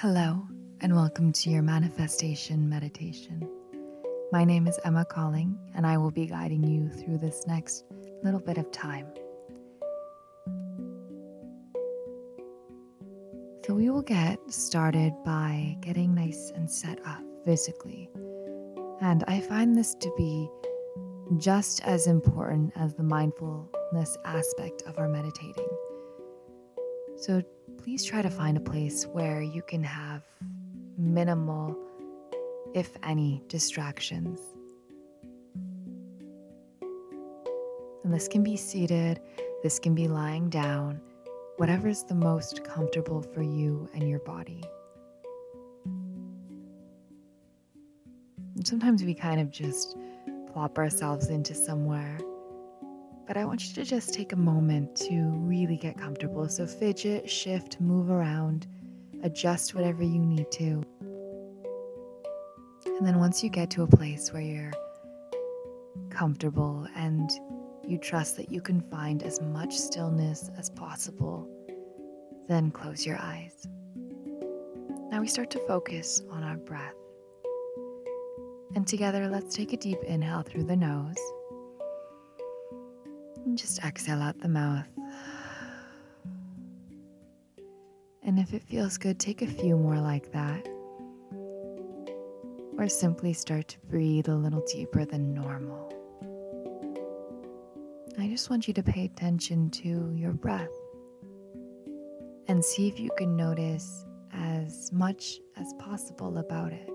Hello, and welcome to your manifestation meditation. My name is Emma Calling, and I will be guiding you through this next little bit of time. So, we will get started by getting nice and set up physically. And I find this to be just as important as the mindfulness aspect of our meditating. So please try to find a place where you can have minimal, if any, distractions. And this can be seated, this can be lying down, whatever's the most comfortable for you and your body. And sometimes we kind of just plop ourselves into somewhere. But I want you to just take a moment to really get comfortable. So, fidget, shift, move around, adjust whatever you need to. And then, once you get to a place where you're comfortable and you trust that you can find as much stillness as possible, then close your eyes. Now we start to focus on our breath. And together, let's take a deep inhale through the nose. Just exhale out the mouth. And if it feels good, take a few more like that. Or simply start to breathe a little deeper than normal. I just want you to pay attention to your breath and see if you can notice as much as possible about it.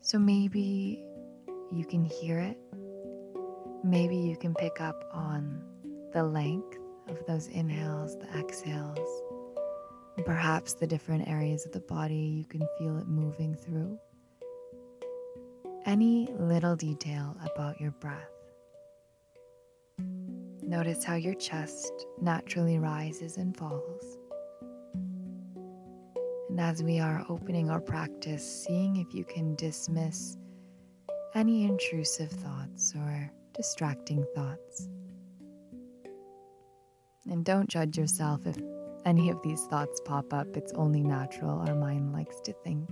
So maybe you can hear it. Maybe you can pick up on the length of those inhales, the exhales. Perhaps the different areas of the body you can feel it moving through. Any little detail about your breath. Notice how your chest naturally rises and falls. And as we are opening our practice, seeing if you can dismiss any intrusive thoughts or distracting thoughts. And don't judge yourself if any of these thoughts pop up. It's only natural. Our mind likes to think,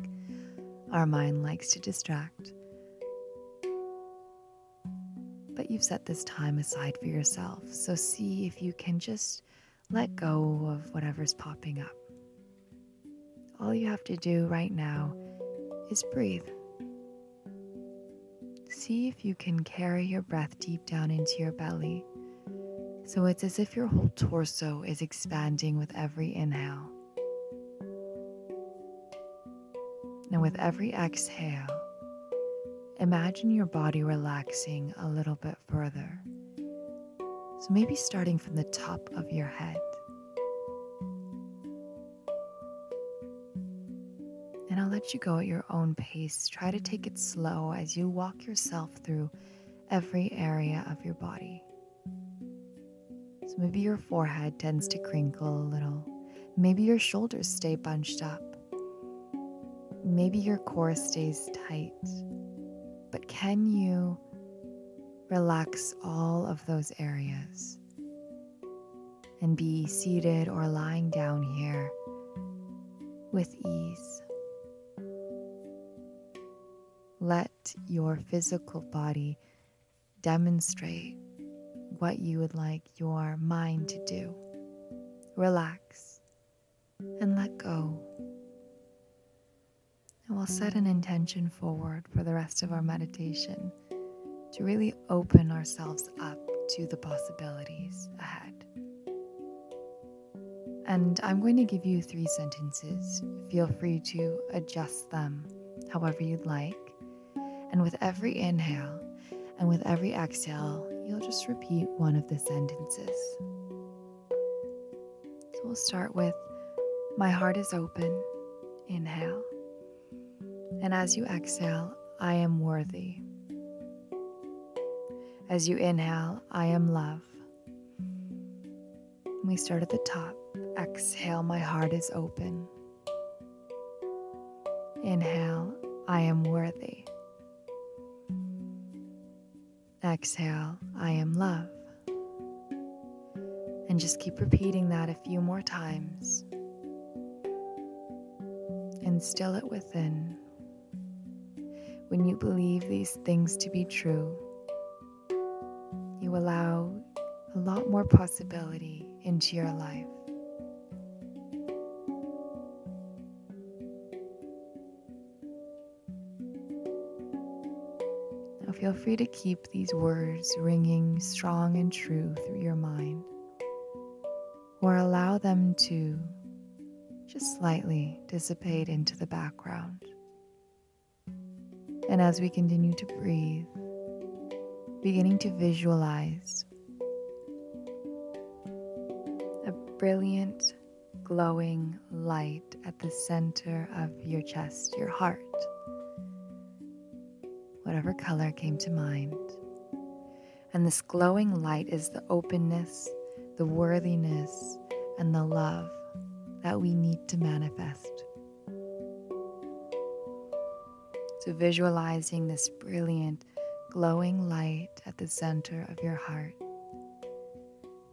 our mind likes to distract. But you've set this time aside for yourself, so see if you can just let go of whatever's popping up. All you have to do right now is breathe. See if you can carry your breath deep down into your belly. So it's as if your whole torso is expanding with every inhale. And with every exhale, imagine your body relaxing a little bit further. So maybe starting from the top of your head. Let you go at your own pace. Try to take it slow as you walk yourself through every area of your body. So maybe your forehead tends to crinkle a little. Maybe your shoulders stay bunched up. Maybe your core stays tight. But can you relax all of those areas and be seated or lying down here with ease? Let your physical body demonstrate what you would like your mind to do. Relax and let go. And we'll set an intention forward for the rest of our meditation to really open ourselves up to the possibilities ahead. And I'm going to give you three sentences. Feel free to adjust them however you'd like. And with every inhale and with every exhale, you'll just repeat one of the sentences. So we'll start with My heart is open. Inhale. And as you exhale, I am worthy. As you inhale, I am love. We start at the top. Exhale, my heart is open. Inhale, I am worthy. Exhale, I am love. And just keep repeating that a few more times. and still it within. When you believe these things to be true, you allow a lot more possibility into your life. Feel free to keep these words ringing strong and true through your mind, or allow them to just slightly dissipate into the background. And as we continue to breathe, beginning to visualize a brilliant, glowing light at the center of your chest, your heart, whatever color came to mind. And this glowing light is the openness, the worthiness, and the love that we need to manifest. So, visualizing this brilliant, glowing light at the center of your heart,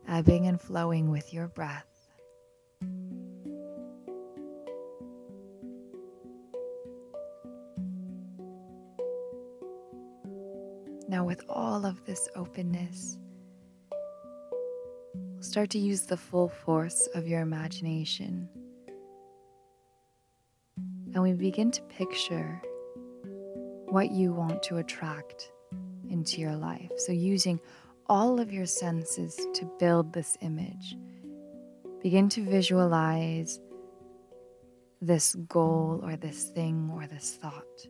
ebbing and flowing with your breath. Now, with all of this openness, start to use the full force of your imagination. And we begin to picture what you want to attract into your life. So, using all of your senses to build this image, begin to visualize this goal or this thing or this thought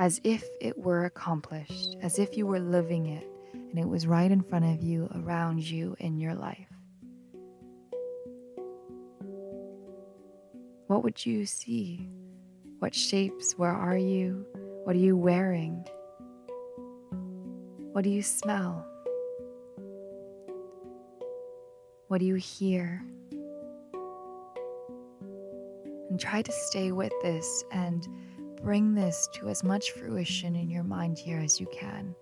as if it were accomplished, as if you were living it and it was right in front of you, around you, in your life. What would you see? What shapes? Where are you? What are you wearing? What do you smell? What do you hear? And try to stay with this and bring this to as much fruition in your mind here as you can.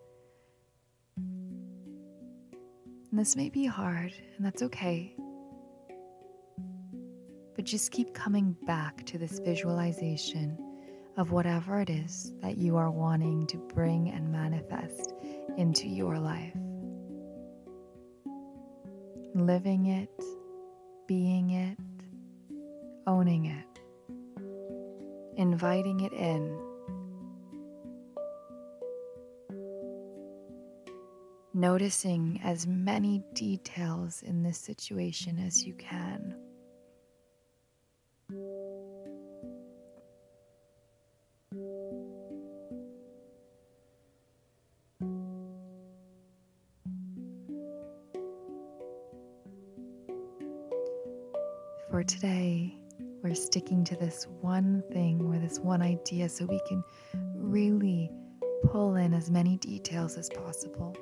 And this may be hard, and that's okay. But just keep coming back to this visualization of whatever it is that you are wanting to bring and manifest into your life. Living it, being it, owning it, inviting it in. Noticing as many details in this situation as you can. for today, we're sticking to this one thing or this one idea so we can really pull in as many details as possible.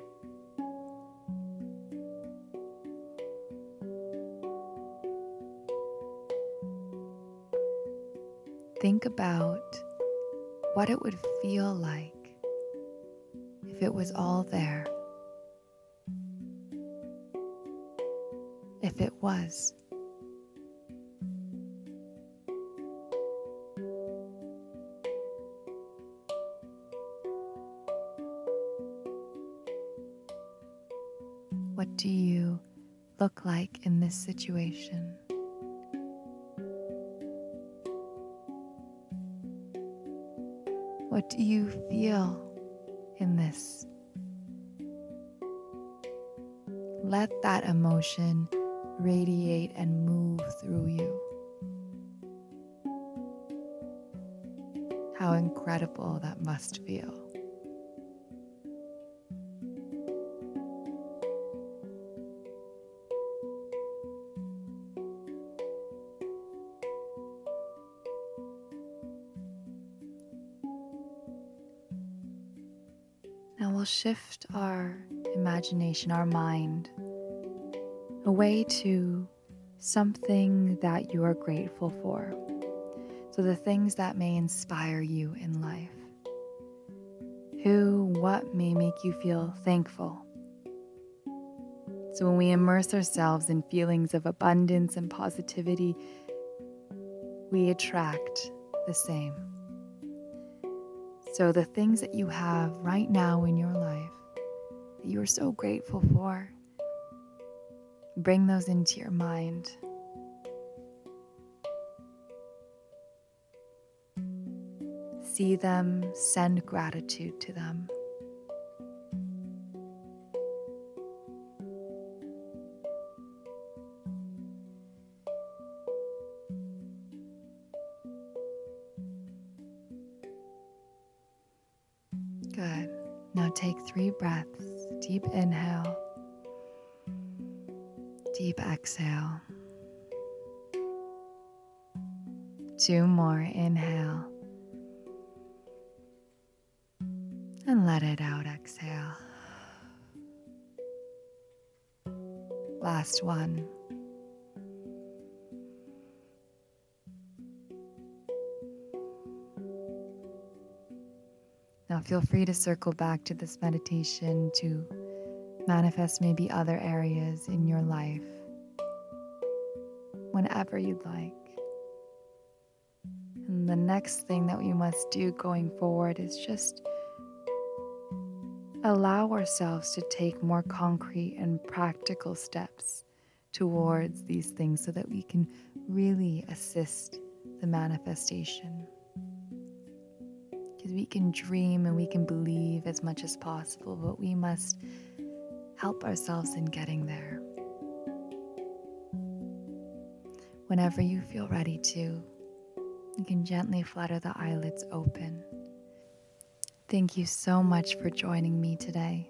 Think about what it would feel like if it was all there. If it was. Look like in this situation? What do you feel in this? Let that emotion radiate and move through you. How incredible that must feel. Shift our imagination, our mind, away to something that you are grateful for. So, the things that may inspire you in life. Who, what may make you feel thankful. So, when we immerse ourselves in feelings of abundance and positivity, we attract the same. So, the things that you have right now in your life that you are so grateful for, bring those into your mind. See them, send gratitude to them. Good. Now take three breaths. Deep inhale, deep exhale. Two more. Inhale. And let it out. Exhale. Last one. Now, feel free to circle back to this meditation to manifest maybe other areas in your life whenever you'd like. And the next thing that we must do going forward is just allow ourselves to take more concrete and practical steps towards these things so that we can really assist the manifestation because we can dream and we can believe as much as possible, but we must help ourselves in getting there. Whenever you feel ready to, you can gently flutter the eyelids open. Thank you so much for joining me today.